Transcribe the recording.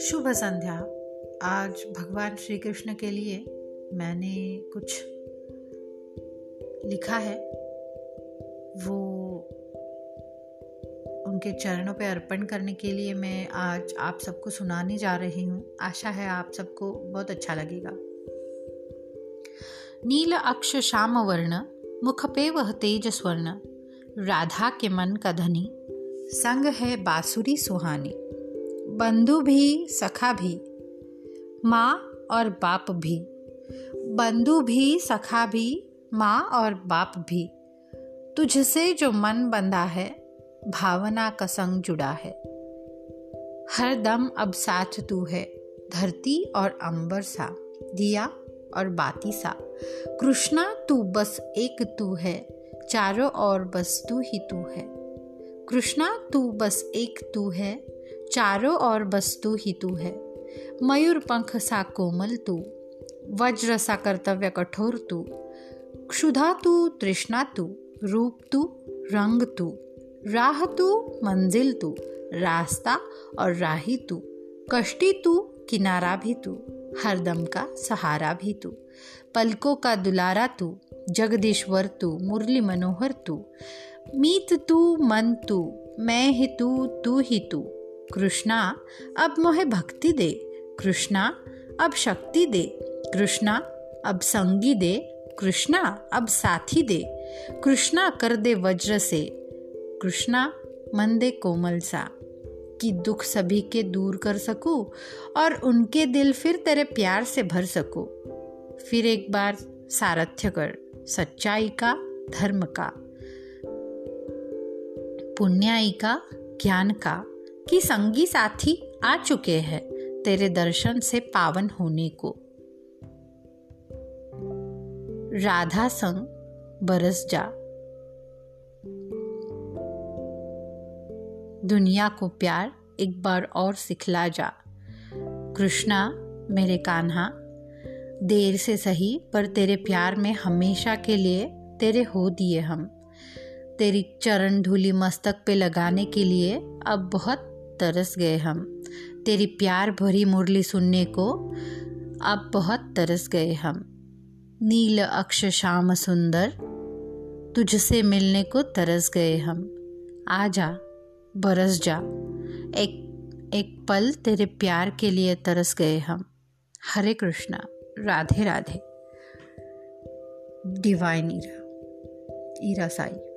शुभ संध्या। आज भगवान श्री कृष्ण के लिए मैंने कुछ लिखा है। वो उनके चरणों पे अर्पण करने के लिए मैं आज आप सबको सुनाने जा रही हूँ। आशा है आप सबको बहुत अच्छा लगेगा। नील अक्ष श्याम वर्ण मुख पे वह तेज स्वर्ण। राधा के मन का धनी। संग है बासुरी सुहानी। बंधु भी, सखा भी, माँ और बाप भी। बंधु भी, सखा भी, माँ और बाप भी। तुझसे जो मन बंधा है, भावना का संग जुड़ा है। हर दम अब साथ तू है, धरती और अंबर सा, दिया और बाती सा। कृष्णा, तू बस एक तू है, चारों ओर बस तू ही तू है। कृष्णा, तू बस एक तू है चारों ओर वस्तु ही तू है। मयूर पंख सा कोमल तू, वज्र सा कर्तव्य कठोर तू। क्षुधा तू, तृष्णा तू, रूप तू, रंग तू। राह तू, मंजिल तू, रास्ता और राही तू। कष्टी तू, किनारा भी तू, हरदम का सहारा भी तू। पलकों का दुलारा तू, जगदीश्वर तू, मुरली मनोहर तू। मीत तू, मन तू, मैं ही तू तू ही तू। कृष्णा, अब मोहे भक्ति दे। कृष्णा, अब शक्ति दे। कृष्णा, अब संगी दे। कृष्णा, अब साथी दे। कृष्णा कर दे वज्र से। कृष्णा, मन दे कोमल सा। कि दुख सभी के दूर कर सकूँ और उनके दिल फिर तेरे प्यार से भर सकूँ। फिर एक बार सारथ्य कर, सच्चाई का, धर्म का। पुण्याई का, ज्ञान का। कि संगी साथी आ चुके हैं तेरे दर्शन से पावन होने को। राधा संग बरस जा। दुनिया को प्यार एक बार और सिखला जा। कृष्णा, मेरे कान्हा, देर से सही, पर तेरे प्यार में हमेशा के लिए तेरे हो दिए हम। तेरी चरण धूली मस्तक पे लगाने के लिए अब बहुत तरस गए हम। तेरी प्यार भरी मुरली सुनने को अब बहुत तरस गए हम। नील अक्ष श्याम सुंदर, तुझसे मिलने को तरस गए हम। आ जा, बरस जा। एक एक पल तेरे प्यार के लिए तरस गए हम। Hare Krishna, Radhe Radhe. Divine era era Sai.